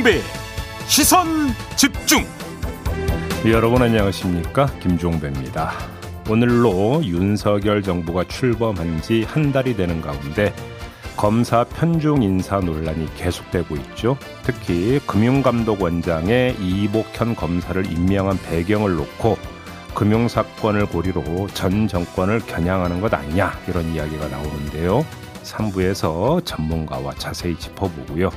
김종배 시선 집중 여러분 안녕하십니까 김종배입니다 오늘로 윤석열 정부가 출범한 지 한 달이 되는 가운데 검사 편중 인사 논란이 계속되고 있죠. 특히 금융감독원장의 이복현 검사를 임명한 배경을 놓고 금융사건을 고리로 전 정권을 겨냥하는 것 아니냐 이런 이야기가 나오는데요. 3부에서 전문가와 자세히 짚어보고요.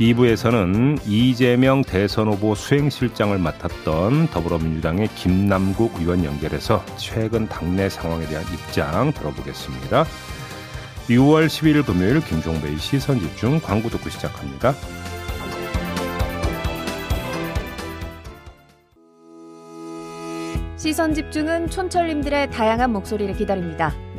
2부에서는 이재명 대선 후보 수행실장을 맡았던 더불어민주당의 김남국 의원 연결해서 최근 당내 상황에 대한 입장 들어보겠습니다. 6월 10일 금요일 김종배의 시선 집중 광고 듣고 시작합니다. 시선 집중은 촌철님들의 다양한 목소리를 기다립니다.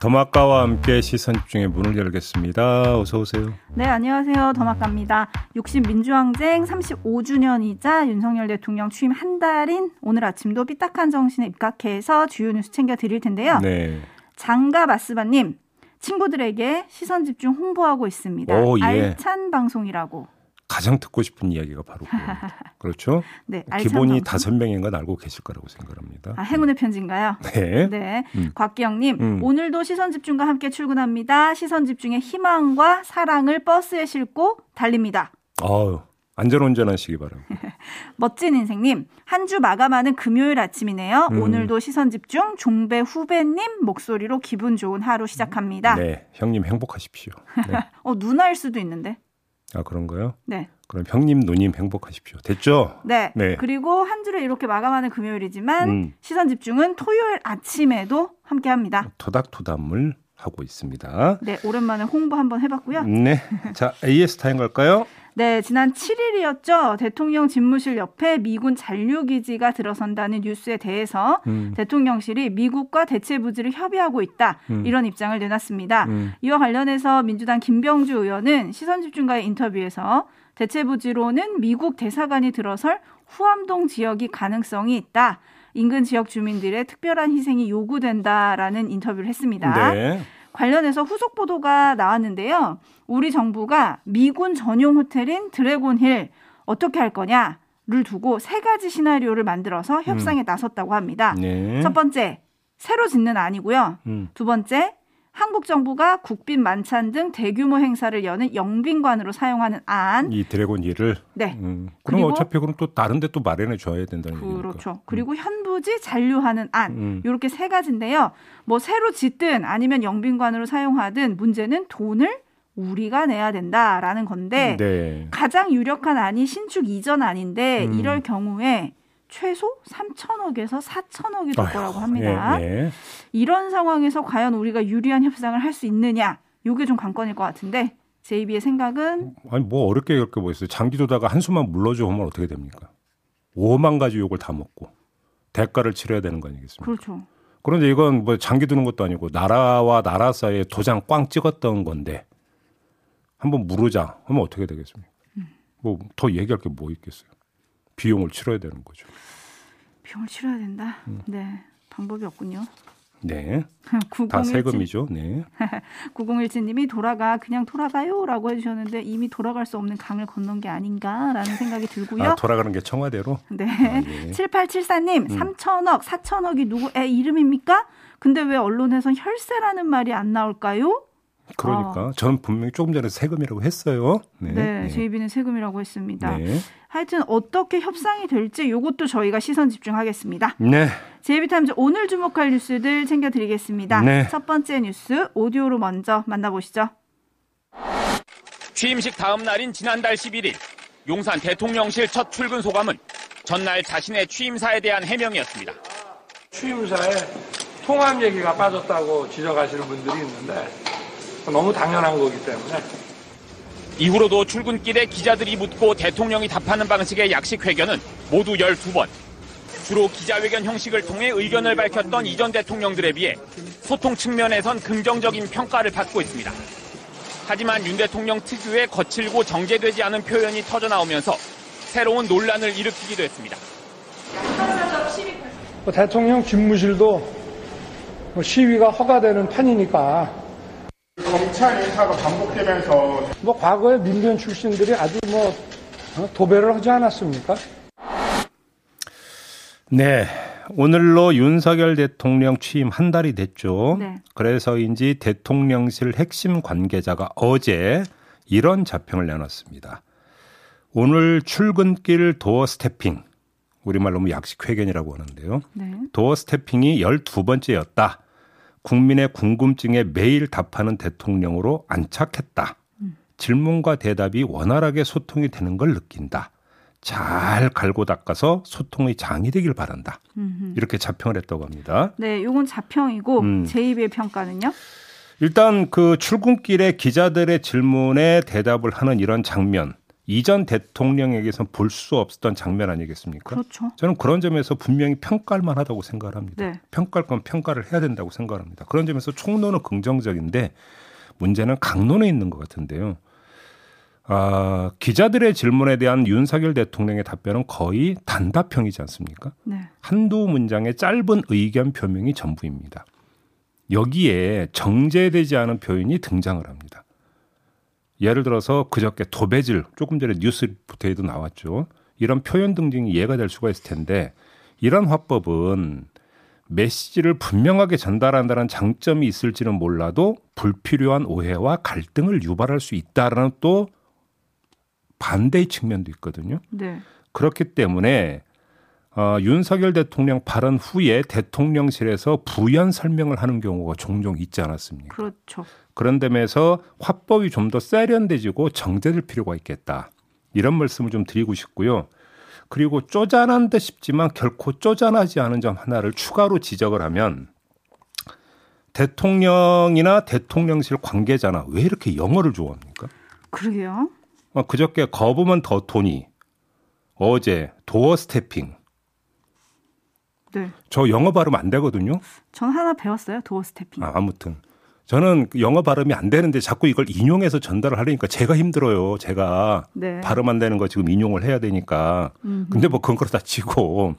더마카와 함께 시선 집중의 문을 열겠습니다. 어서 오세요. 네, 안녕하세요. 더마카입니다. 60 민주항쟁 35주년이자 윤석열 대통령 취임 한 달인 오늘 아침도 삐딱한 정신에 입각해서 주요 뉴스 챙겨 드릴 텐데요. 네. 장가 마스바님 친구들에게 시선 집중 홍보하고 있습니다. 오, 예. 알찬 방송이라고. 가장 듣고 싶은 이야기가 바로 그겁니다. 그렇죠? 네, 기본이. 다섯 명인 건 알고 계실 거라고 생각합니다. 아, 행운의 편지인가요? 네. 네. 음. 곽기영님, 음. 오늘도 시선 집중과 함께 출근합니다. 시선 집중의 희망과 사랑을 버스에 싣고 달립니다. 아유, 안전운전하시기 바랍니다. 멋진 인생님, 한 주 마감하는 금요일 아침이네요. 음. 오늘도 시선 집중, 종배 후배님 목소리로 기분 좋은 하루 시작합니다. 네, 형님 행복하십시오. 네. 어, 누나일 수도 있는데. 아 그런가요? 네. 그럼 형님, 누님 행복하십시오. 됐죠? 네. 네. 그리고 한 주를 이렇게 마감하는 금요일이지만 음. 시선 집중은 토요일 아침에도 함께 합니다. 토닥토닥물 하고 있습니다. 네, 오랜만에 홍보 한번 해봤고요. 네, 자 AS 타임 갈까요? 네, 지난 7일이었죠. 대통령 집무실 옆에 미군 잔류기지가 들어선다는 뉴스에 대해서 음. 대통령실이 미국과 대체 부지를 협의하고 있다. 음. 이런 입장을 내놨습니다. 음. 이와 관련해서 민주당 김병주 의원은 시선집중과의 인터뷰에서 대체 부지로는 미국 대사관이 들어설 후암동 지역이 가능성이 있다. 인근 지역 주민들의 특별한 희생이 요구된다라는 인터뷰를 했습니다. 네. 관련해서 후속 보도가 나왔는데요. 우리 정부가 미군 전용 호텔인 드래곤힐 어떻게 할 거냐 를 두고 세 가지 시나리오를 만들어서 협상에 나섰다고 합니다. 음. 네. 첫 번째, 새로 짓는 아니고요. 음. 두 번째, 한국 정부가 국빈 만찬 등 대규모 행사를 여는 영빈관으로 사용하는 안. 이 드래곤 일을 네. 음. 그럼 어차피 그럼 또 다른 데 또 마련해 줘야 된다는 얘기니까. 그렇죠. 그리고 현부지 잔류하는 안. 음. 이렇게 세 가지인데요. 뭐 새로 짓든 아니면 영빈관으로 사용하든 문제는 돈을 우리가 내야 된다라는 건데 네. 가장 유력한 안이 신축 이전 안인데 음. 이럴 경우에 최소 3천억에서 4천억이 될 거라고 합니다. 예, 예. 이런 상황에서 과연 우리가 유리한 협상을 할 수 있느냐? 요게 좀 관건일 것 같은데 JB의 생각은 아니 뭐 어렵게 그렇게 뭐 있어요. 장기 두다가 한숨만 물러줘 하면 어떻게 됩니까? 5만 가지 욕을 다 먹고 대가를 치러야 되는 거 아니겠습니까? 그렇죠. 그런데 이건 뭐 장기 두는 것도 아니고 나라와 나라 사이에 도장 꽝 찍었던 건데 한번 물으자 하면 어떻게 되겠습니까? 뭐 더 얘기할 게 뭐 있겠어요? 비용을 치러야 되는 거죠. 비용을 치러야 된다. 음. 네. 방법이 없군요. 네. 다 9017, 세금이죠. 네. 9017님이 돌아가 그냥 돌아가요라고 해주셨는데 이미 돌아갈 수 없는 강을 건넌 게 아닌가라는 생각이 들고요. 아, 돌아가는 게 청와대로? 네. 아, 예. 7874님, 음. 3천억, 4천억이 누구 애 이름입니까? 근데 왜 언론에선 혈세라는 말이 안 나올까요? 그러니까 저는 분명히 조금 전에 세금이라고 했어요. 네. 아. 네, JB는 세금이라고 했습니다. 네. 하여튼 어떻게 협상이 될지 요것도 저희가 시선 집중하겠습니다. 네. JB타임즈 오늘 주목할 뉴스들 챙겨드리겠습니다. 네. 첫 번째 뉴스 오디오로 먼저 만나보시죠. 취임식 다음 날인 지난달 11일 용산 대통령실 첫 출근 소감은 전날 자신의 취임사에 대한 해명이었습니다. 취임사에 통합 얘기가 빠졌다고 지적하시는 분들이 있는데 너무 당연한 거기 때문에 이후로도 출근길에 기자들이 묻고 대통령이 답하는 방식의 약식 회견은 모두 12번. 주로 기자회견 형식을 통해 의견을 밝혔던 이전 대통령들에 비해 소통 측면에선 긍정적인 평가를 받고 있습니다. 하지만 윤 대통령 특유의 거칠고 정제되지 않은 표현이 터져나오면서 새로운 논란을 일으키기도 했습니다. 뭐 대통령 집무실도 뭐 시위가 허가되는 판이니까 검찰 인사가 반복되면서 뭐 과거에 민변 출신들이 아주 뭐 어, 도배를 하지 않았습니까? 네. 오늘로 윤석열 대통령 취임 한 달이 됐죠. 네. 그래서인지 대통령실 핵심 관계자가 어제 이런 자평을 내놨습니다. 오늘 출근길 도어 스태핑, 우리말로 뭐 약식 회견이라고 하는데요. 네. 도어 스태핑이 12번째였다. 국민의 궁금증에 매일 답하는 대통령으로 안착했다. 질문과 대답이 원활하게 소통이 되는 걸 느낀다. 잘 갈고 닦아서 소통의 장이 되길 바란다. 이렇게 자평을 했다고 합니다. 네, 요건 자평이고 음. 제2의 평가는요? 일단 그 출근길에 기자들의 질문에 대답을 하는 이런 장면, 이전 대통령에게선 볼수 없었던 장면 아니겠습니까? 그렇죠. 저는 그런 점에서 분명히 평가할 만하다고 생각을 합니다. 네. 평가할 건 평가를 해야 된다고 생각합니다. 그런 점에서 총론은 긍정적인데 문제는 강론에 있는 것 같은데요. 아, 기자들의 질문에 대한 윤석열 대통령의 답변은 거의 단답형이지 않습니까? 네. 한두 문장의 짧은 의견 표명이 전부입니다. 여기에 정제되지 않은 표현이 등장을 합니다. 예를 들어서 그저께 도배질 조금 전에 뉴스 리포트에도 나왔죠. 이런 표현 등등이 이해가 될 수가 있을 텐데 이런 화법은 메시지를 분명하게 전달한다는 장점이 있을지는 몰라도 불필요한 오해와 갈등을 유발할 수 있다라는 또 반대의 측면도 있거든요. 네. 그렇기 때문에 어, 윤석열 대통령 발언 후에 대통령실에서 부연 설명을 하는 경우가 종종 있지 않았습니까? 그렇죠. 그런 점에서 화법이 좀 더 세련돼지고 정제될 필요가 있겠다. 이런 말씀을 좀 드리고 싶고요. 그리고 쪼잔한 듯 싶지만 결코 쪼잔하지 않은 점 하나를 추가로 지적을 하면 대통령이나 대통령실 관계자나 왜 이렇게 영어를 좋아합니까? 그러게요. 어, 그저께 government attorney, 어제 doorstepping. 네. 저 영어 발음 안 되거든요. 전 하나 배웠어요. doorstepping. 아, 아무튼 저는 영어 발음이 안 되는데 자꾸 이걸 인용해서 전달을 하려니까 제가 힘들어요. 제가 네. 발음 안 되는 거 지금 인용을 해야 되니까. 음흠. 근데 뭐 그건 그렇다 치고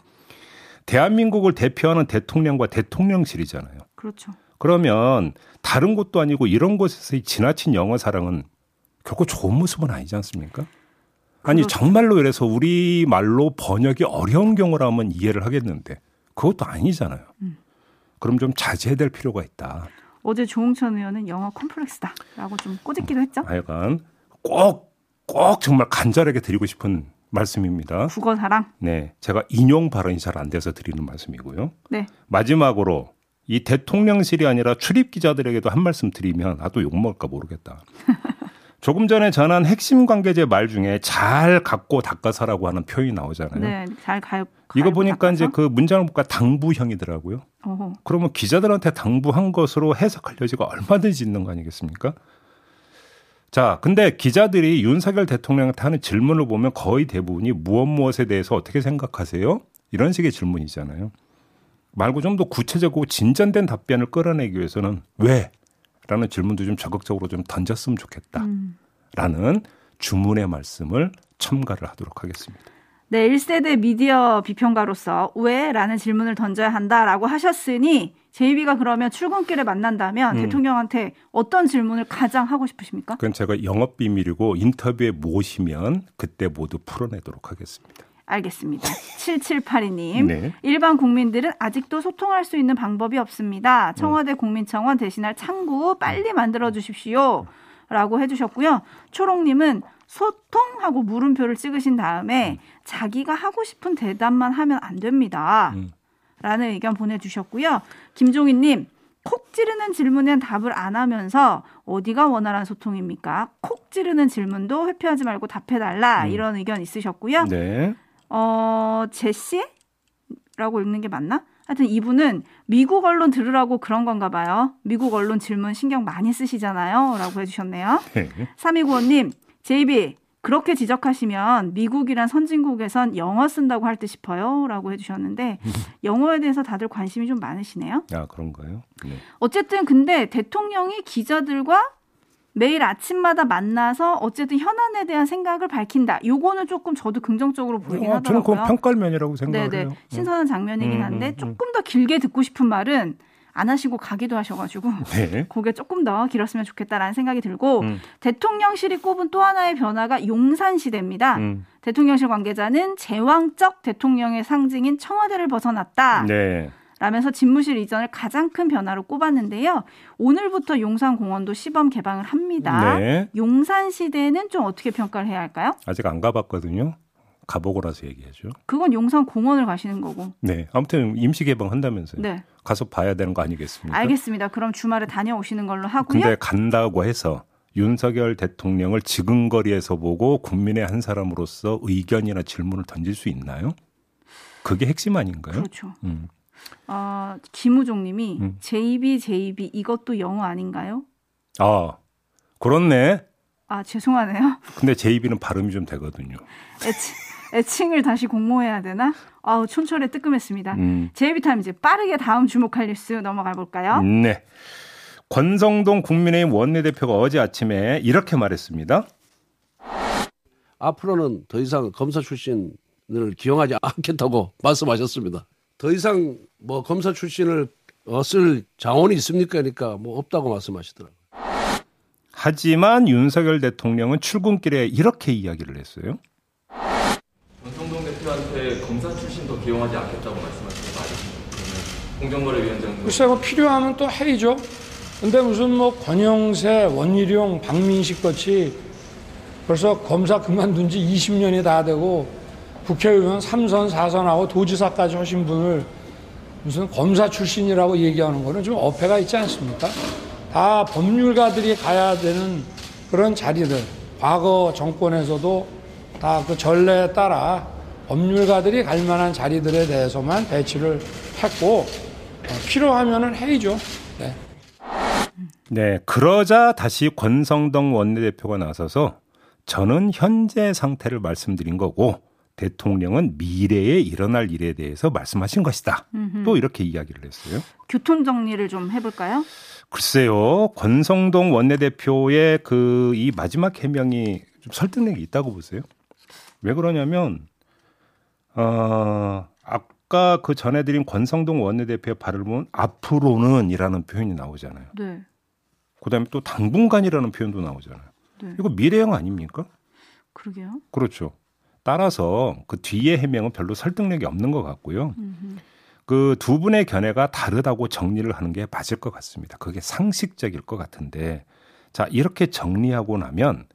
대한민국을 대표하는 대통령과 대통령실이잖아요. 그렇죠. 그러면 다른 곳도 아니고 이런 곳에서의 지나친 영어 사랑은 결코 좋은 모습은 아니지 않습니까? 아니 그렇죠. 정말로 이래서 우리 말로 번역이 어려운 경우라면 이해를 하겠는데 그것도 아니잖아요. 음. 그럼 좀 자제해야 될 필요가 있다. 어제 조홍천 의원은 영어 콤플렉스다라고 좀 꼬집기도 했죠. 하여간 꼭, 꼭 정말 간절하게 드리고 싶은 말씀입니다. 국어 사랑. 네. 제가 인용 발언이 잘 안 돼서 드리는 말씀이고요. 네. 마지막으로 이 대통령실이 아니라 출입 기자들에게도 한 말씀 드리면 아 또 욕먹을까 모르겠다. 조금 전에 전한 핵심 관계자 말 중에 잘 갖고 닦아서라고 하는 표현이 나오잖아요. 네. 잘 갈. 이거 보니까 이제 닦아서. 그 문장을 보니까 당부형이더라고요. 어허. 그러면 기자들한테 당부한 것으로 해석할 여지가 얼마든지 있는 거 아니겠습니까? 자, 근데 기자들이 윤석열 대통령한테 하는 질문을 보면 거의 대부분이 무엇 무엇에 대해서 어떻게 생각하세요? 이런 식의 질문이잖아요. 말고 좀 더 구체적이고 진전된 답변을 끌어내기 위해서는 왜? 라는 질문도 좀 적극적으로 좀 던졌으면 좋겠다. 음. 라는 주문의 말씀을 첨가를 하도록 하겠습니다. 네, 1세대 미디어 비평가로서 왜? 라는 질문을 던져야 한다라고 하셨으니 제이비가 그러면 출근길에 만난다면 음. 대통령한테 어떤 질문을 가장 하고 싶으십니까? 그건 제가 영업 비밀이고 인터뷰에 모시면 그때 모두 풀어내도록 하겠습니다. 알겠습니다. 7782님. 네. 일반 국민들은 아직도 소통할 수 있는 방법이 없습니다. 청와대 국민청원 대신할 창구 빨리 만들어 주십시오. 라고 해주셨고요. 초롱님은 소통하고 물음표를 찍으신 다음에 자기가 하고 싶은 대답만 하면 안 됩니다. 음. 라는 의견 보내주셨고요. 김종희님, 콕 찌르는 질문엔 답을 안 하면서 어디가 원활한 소통입니까? 콕 찌르는 질문도 회피하지 말고 답해달라. 음. 이런 의견 있으셨고요. 네. 어, 제시? 라고 읽는 게 맞나? 하여튼 이분은 미국 언론 들으라고 그런 건가 봐요. 미국 언론 질문 신경 많이 쓰시잖아요. 라고 해주셨네요. 네. 3295님, JB 그렇게 지적하시면 미국이란 선진국에선 영어 쓴다고 할 듯 싶어요. 라고 해주셨는데 영어에 대해서 다들 관심이 좀 많으시네요. 아, 그런가요? 네. 어쨌든 근데 대통령이 기자들과 매일 아침마다 만나서 어쨌든 현안에 대한 생각을 밝힌다. 요거는 조금 저도 긍정적으로 보이긴 어, 저는 그건 하더라고요. 평가할 면이라고 생각을 네네. 해요. 신선한 장면이긴 음, 한데 음, 음. 조금 더 길게 듣고 싶은 말은 안 하시고 가기도 하셔가지고 네. 그게 조금 더 길었으면 좋겠다라는 생각이 들고 음. 대통령실이 꼽은 또 하나의 변화가 용산 시대입니다. 음. 대통령실 관계자는 제왕적 대통령의 상징인 청와대를 벗어났다. 네. 라면서 집무실 이전을 가장 큰 변화로 꼽았는데요. 오늘부터 용산공원도 시범 개방을 합니다. 네. 용산 시대는 좀 어떻게 평가를 해야 할까요? 아직 안 가봤거든요. 가보고 나서 얘기하죠. 그건 용산 공원을 가시는 거고. 네. 아무튼 임시 개방한다면서요. 네. 가서 봐야 되는 거 아니겠습니까? 알겠습니다. 그럼 주말에 다녀오시는 걸로 하고요. 근데 간다고 해서 윤석열 대통령을 지근거리에서 보고 국민의 한 사람으로서 의견이나 질문을 던질 수 있나요? 그게 핵심 아닌가요? 그렇죠. 음. 어, 김우종 님이 음. JB, JB 이것도 영어 아닌가요? 아, 그렇네. 아, 죄송하네요. 근데 JB는 발음이 좀 되거든요. 애칭, 애칭 을 다시 공모해야 되나? 아우, 촌철에 뜨끔했습니다. 음. JB타임즈 빠르게 다음 주목할 뉴스 넘어가 볼까요? 네. 권성동 국민의힘 원내대표가 어제 아침에 이렇게 말했습니다. 앞으로는 더 이상 검사 출신을 기용하지 않겠다고 말씀하셨습니다. 더 이상 뭐 검사 출신을 어, 쓸 자원이 있습니까? 그러니까 뭐 없다고 말씀하시더라고요. 하지만 윤석열 대통령은 출근길에 이렇게 이야기를 했어요. 권성동 대표한테 검사 출신 더 기용하지 않겠다고 말씀하시는 거 아니십니까? 그러면 공정거래위원장도 글쎄 뭐 필요하면 또 해이죠. 근데 무슨 뭐 권영세, 원희룡, 박민식 같이 벌써 검사 그만둔 지 20년이 다 되고 국회의원 3선, 4선하고 도지사까지 하신 분을 무슨 검사 출신이라고 얘기하는 거는 좀 어폐가 있지 않습니까? 다 법률가들이 가야 되는 그런 자리들. 과거 정권에서도 다 그 전례에 따라 법률가들이 갈 만한 자리들에 대해서만 배치를 했고 어, 필요하면은 해이죠. 네. 네, 그러자 다시 권성동 원내대표가 나서서 저는 현재 상태를 말씀드린 거고 대통령은 미래에 일어날 일에 대해서 말씀하신 것이다. 또 이렇게 이야기를 했어요. 교통 정리를 좀 해볼까요? 글쎄요, 권성동 원내대표의 그 이 마지막 해명이 좀 설득력이 있다고 보세요. 왜 그러냐면, 어, 아까 그 전해드린 권성동 원내대표의 발을 보면 앞으로는이라는 표현이 나오잖아요. 네. 그 다음에 또 당분간이라는 표현도 나오잖아요. 네. 이거 미래형 아닙니까? 그러게요. 그렇죠. 따라서 그 뒤에 해명은 별로 설득력이 없는 것 같고요. 그 두 분의 견해가 다르다고 정리를 하는 게 맞을 것 같습니다. 그게 상식적일 것 같은데 자 이렇게 정리하고 나면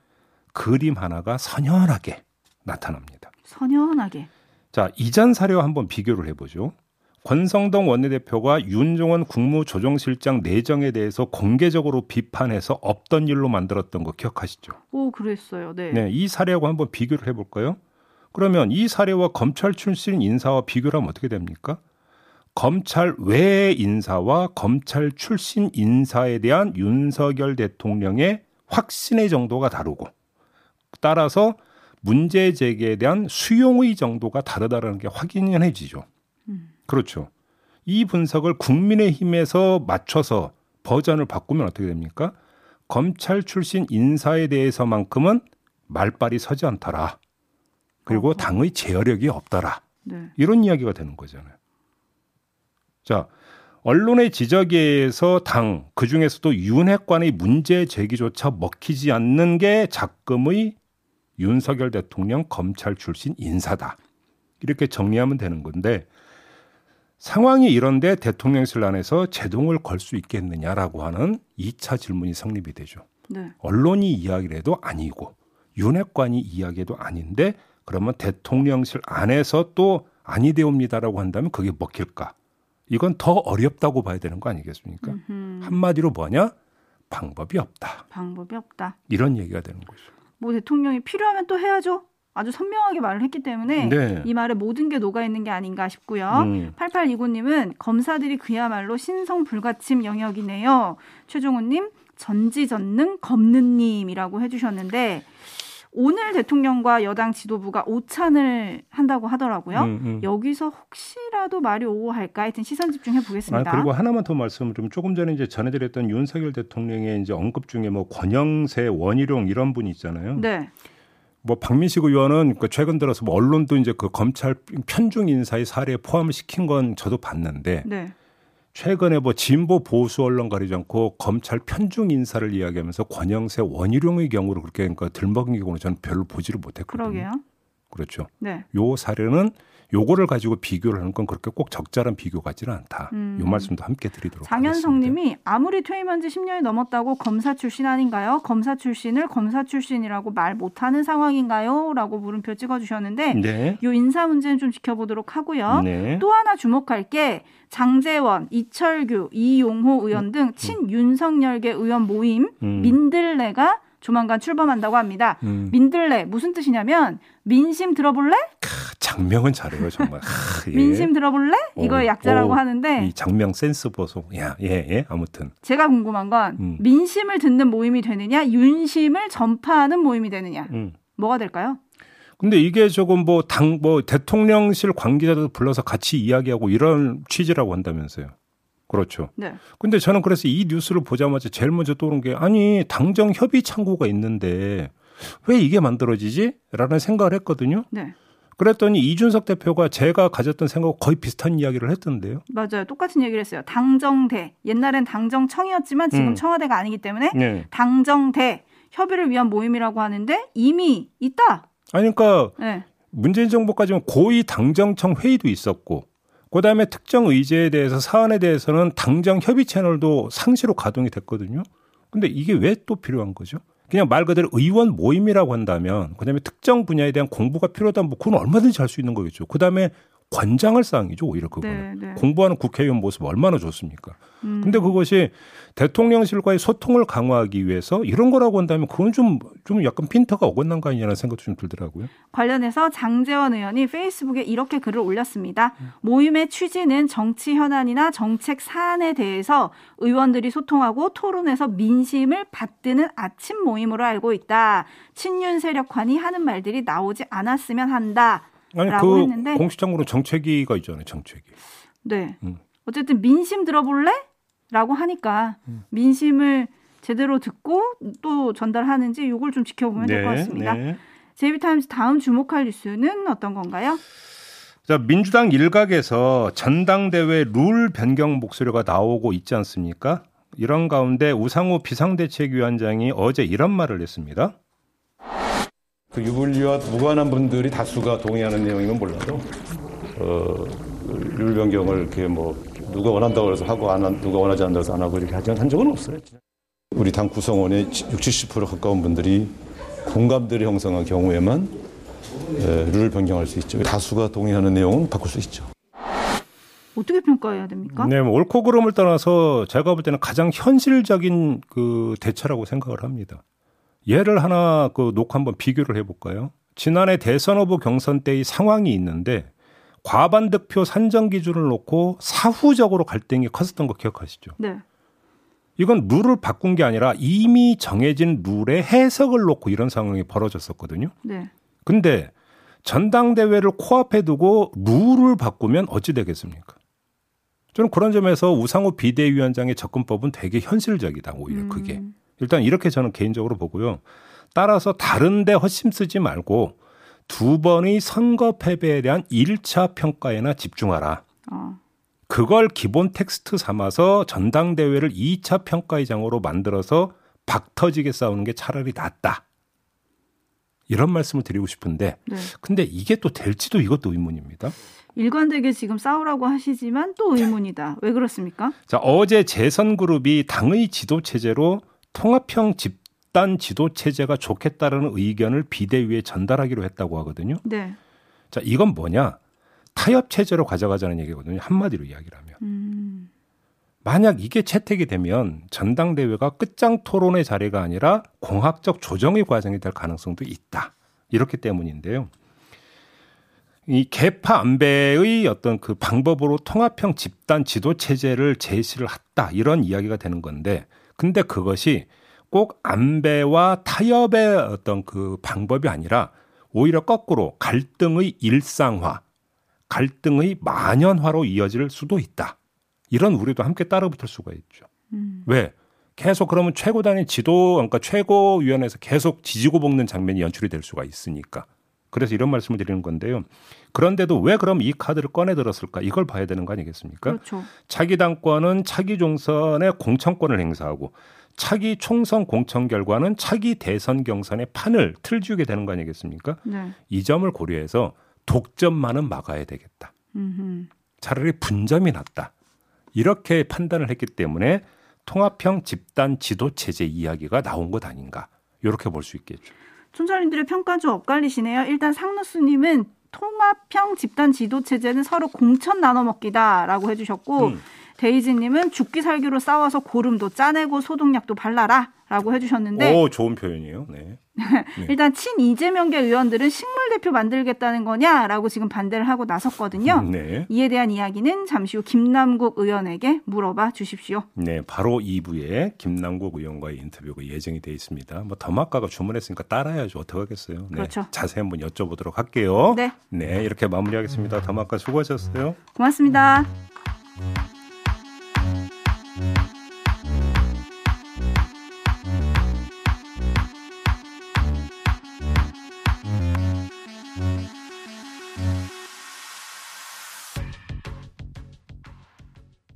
그림 하나가 선연하게 나타납니다. 선연하게. 자 이전 사례와 한번 비교를 해보죠. 권성동 원내대표가 윤종원 국무조정실장 내정에 대해서 공개적으로 비판해서 없던 일로 만들었던 거 기억하시죠? 오, 그랬어요. 네. 네, 이 사례하고 한번 비교를 해볼까요? 그러면 이 사례와 검찰 출신 인사와 비교를 하면 어떻게 됩니까? 검찰 외 인사와 검찰 출신 인사에 대한 윤석열 대통령의 확신의 정도가 다르고 따라서 문제 제기에 대한 수용의 정도가 다르다는 게 확인해지죠. 그렇죠. 이 분석을 국민의힘에서 맞춰서 버전을 바꾸면 어떻게 됩니까? 검찰 출신 인사에 대해서만큼은 말발이 서지 않더라. 그리고 당의 제어력이 없더라. 네. 이런 이야기가 되는 거잖아요. 자, 언론의 지적에 의해서 당, 그 중에서도 윤핵관의 문제 제기조차 먹히지 않는 게 작금의 윤석열 대통령 검찰 출신 인사다. 이렇게 정리하면 되는 건데 상황이 이런데 대통령실 안에서 제동을 걸 수 있겠느냐라고 하는 2차 질문이 성립이 되죠. 네. 언론이 이야기를 해도 아니고 윤핵관이 이야기해도 아닌데 그러면 대통령실 안에서 또 아니되옵니다라고 한다면 그게 먹힐까? 이건 더 어렵다고 봐야 되는 거 아니겠습니까? 음흠. 한마디로 뭐냐? 방법이 없다. 방법이 없다. 이런 얘기가 되는 거죠. 뭐 대통령이 필요하면 또 해야죠. 아주 선명하게 말을 했기 때문에 네. 이 말에 모든 게 녹아 있는 게 아닌가 싶고요. 음. 8829님은 검사들이 그야말로 신성 불가침 영역이네요. 최종훈님 전지전능 검는님이라고 해주셨는데 오늘 대통령과 여당 지도부가 오찬을 한다고 하더라고요. 음, 음. 여기서 혹시라도 말이 오고할까 하여튼 시선 집중해 보겠습니다. 아, 그리고 하나만 더 말씀을 좀 조금 전에 이제 전해드렸던 윤석열 대통령의 이제 언급 중에 뭐 권영세, 원희룡 이런 분이 있잖아요. 네. 뭐 박민식 의원은 그 최근 들어서 뭐 언론도 이제 그 검찰 편중 인사의 사례에 포함을 시킨 건 저도 봤는데 네. 최근에 뭐 진보 보수 언론 가리지 않고 검찰 편중 인사를 이야기하면서 권영세 원희룡의 경우를 그렇게 그러니까 들먹인 경우는 저는 별로 보지를 못했거든요. 그러게요. 그렇죠. 네. 요 사례는 요거를 가지고 비교를 하는 건 그렇게 꼭 적절한 비교 같지는 않다. 음. 요 말씀도 함께 드리도록 장현성 님이 아무리 퇴임한 지 10년이 넘었다고 검사 출신 아닌가요? 검사 출신을 검사 출신이라고 말 못하는 상황인가요? 라고 물음표 찍어주셨는데 네. 요 인사 문제는 좀 지켜보도록 하고요. 네. 또 하나 주목할 게 장재원, 이철규, 이용호 의원 등 음. 친윤석열계 의원 모임 음. 민들레가 조만간 출범한다고 합니다. 음. 민들레 무슨 뜻이냐면 민심 들어볼래? 장명은 잘해요 정말. 예. 민심 들어볼래? 이거 약자라고 오, 하는데 이 장명 센스 보소. 야, 예, 예. 아무튼 제가 궁금한 건 음. 민심을 듣는 모임이 되느냐, 윤심을 전파하는 모임이 되느냐. 음. 뭐가 될까요? 근데 이게 조금 뭐 당뭐 뭐 대통령실 관계자도 불러서 같이 이야기하고 이런 취지라고 한다면서요. 그렇죠. 네. 근데 저는 그래서 이 뉴스를 보자마자 제일 먼저 떠오른 게 아니 당정 협의 창구가 있는데 왜 이게 만들어지지? 라는 생각을 했거든요. 네. 그랬더니 이준석 대표가 제가 가졌던 생각 거의 비슷한 이야기를 했던데요. 맞아요. 똑같은 얘기를 했어요. 당정대. 옛날엔 당정청이었지만 지금 음. 청와대가 아니기 때문에 네. 당정대 협의를 위한 모임이라고 하는데 이미 있다. 아니 그러니까 네. 문재인 정부까지는 고위 당정청 회의도 있었고 그다음에 특정 의제에 대해서 사안에 대해서는 당장 협의 채널도 상시로 가동이 됐거든요. 근데 이게 왜 또 필요한 거죠? 그냥 말 그대로 의원 모임이라고 한다면 그다음에 특정 분야에 대한 공부가 필요하다면 뭐 그건 얼마든지 할 수 있는 거겠죠. 그다음에 관장을 사항이죠 오히려 그거는 네, 네. 공부하는 국회의원 모습 얼마나 좋습니까? 음. 근데 그것이 대통령실과의 소통을 강화하기 위해서 이런 거라고 한다면 그건 좀, 좀 약간 핀터가 어긋난 거 아니냐는 생각도 좀 들더라고요. 관련해서 장재원 의원이 페이스북에 이렇게 글을 올렸습니다. 모임의 취지는 정치 현안이나 정책 사안에 대해서 의원들이 소통하고 토론해서 민심을 받드는 아침 모임으로 알고 있다. 친윤 세력관이 하는 말들이 나오지 않았으면 한다. 아니 그 했는데 공식적으로 정책위가 있잖아요. 정책위. 네. 음. 어쨌든 민심 들어볼래? 라고 하니까 음. 민심을 제대로 듣고 또 전달하는지 이걸 좀 지켜보면 네, 될것 같습니다. 네. 제이비타임즈 다음 주목할 뉴스는 어떤 건가요? 자, 민주당 일각에서 전당대회 룰 변경 목소리가 나오고 있지 않습니까? 이런 가운데 우상호 비상대책위원장이 어제 이런 말을 했습니다. 그 유불리와 무관한 분들이 다수가 동의하는 내용이면 몰라도 어, 룰 변경을 이렇게 뭐 누가 원한다고 해서 하고 안 한, 누가 원하지 않는다고 해서 안 하고 이렇게 한 적은 없어요. 우리 당 구성원의 60, 70% 가까운 분들이 공감들이 형성한 경우에만 에, 룰을 변경할 수 있죠. 다수가 동의하는 내용은 바꿀 수 있죠. 어떻게 평가해야 됩니까? 네, 뭐 옳고 그름을 떠나서 제가 볼 때는 가장 현실적인 그 대처라고 생각을 합니다. 예를 하나 그 놓고 한번 비교를 해볼까요? 지난해 대선 후보 경선 때의 상황이 있는데 과반 득표 산정 기준을 놓고 사후적으로 갈등이 컸었던 거 기억하시죠? 네. 이건 룰을 바꾼 게 아니라 이미 정해진 룰의 해석을 놓고 이런 상황이 벌어졌었거든요. 네. 근데 전당대회를 코앞에 두고 룰을 바꾸면 어찌 되겠습니까? 저는 그런 점에서 우상호 비대위원장의 접근법은 되게 현실적이다, 오히려 그게. 음. 일단 이렇게 저는 개인적으로 보고요. 따라서 다른데 헛심 쓰지 말고 두 번의 선거 패배에 대한 1차 평가에나 집중하라. 어. 그걸 기본 텍스트 삼아서 전당대회를 2차 평가의 장으로 만들어서 박 터지게 싸우는 게 차라리 낫다. 이런 말씀을 드리고 싶은데, 네. 근데 이게 또 될지도 이것도 의문입니다. 일관되게 지금 싸우라고 하시지만 또 의문이다. 왜 그렇습니까? 자, 어제 재선 그룹이 당의 지도 체제로 통합형 집단 지도 체제가 좋겠다라는 의견을 비대위에 전달하기로 했다고 하거든요. 네. 자, 이건 뭐냐? 타협 체제로 가져가자는 얘기거든요. 한마디로 이야기를 하면. 음. 만약 이게 채택이 되면 전당대회가 끝장 토론의 자리가 아니라 공학적 조정의 과정이 될 가능성도 있다. 이렇기 때문인데요. 이 개파 안배의 어떤 그 방법으로 통합형 집단 지도 체제를 제시를 했다. 이런 이야기가 되는 건데 근데 그것이 꼭 안배와 타협의 어떤 그 방법이 아니라 오히려 거꾸로 갈등의 일상화, 갈등의 만연화로 이어질 수도 있다. 이런 우려도 함께 따라붙을 수가 있죠. 음. 왜? 계속 그러면 최고 단위 지도, 그러니까 최고위원회에서 계속 지지고 볶는 장면이 연출이 될 수가 있으니까. 그래서 이런 말씀을 드리는 건데요. 그런데도 왜 그럼 이 카드를 꺼내 들었을까? 이걸 봐야 되는 거 아니겠습니까? 그렇죠. 차기 당권은 차기 종선의 공천권을 행사하고 차기 총선 공천 결과는 차기 대선 경선의 판을 틀지우게 되는 거 아니겠습니까? 네. 이 점을 고려해서 독점만은 막아야 되겠다. 음흠. 차라리 분점이 낫다. 이렇게 판단을 했기 때문에 통합형 집단 지도 체제 이야기가 나온 것 아닌가. 이렇게 볼 수 있겠죠. 촌철님들의 평가 좀 엇갈리시네요. 일단 상누스님은 통합형 집단 지도 체제는 서로 공천 나눠 먹기다라고 해주셨고 음. 데이지님은 죽기 살기로 싸워서 고름도 짜내고 소독약도 발라라. 라고 해주셨는데. 오, 좋은 표현이에요. 네. 네. 일단 친 이재명계 의원들은 식물 대표 만들겠다는 거냐라고 지금 반대를 하고 나섰거든요. 네. 이에 대한 이야기는 잠시 후 김남국 의원에게 물어봐 주십시오. 네, 바로 2부에 김남국 의원과의 인터뷰가 예정이 돼 있습니다. 뭐 더마카가 주문했으니까 따라야죠. 어떡하겠어요. 네. 그렇죠. 자세히 한번 여쭤보도록 할게요. 네. 네, 이렇게 마무리하겠습니다. 더마카 수고하셨어요. 고맙습니다.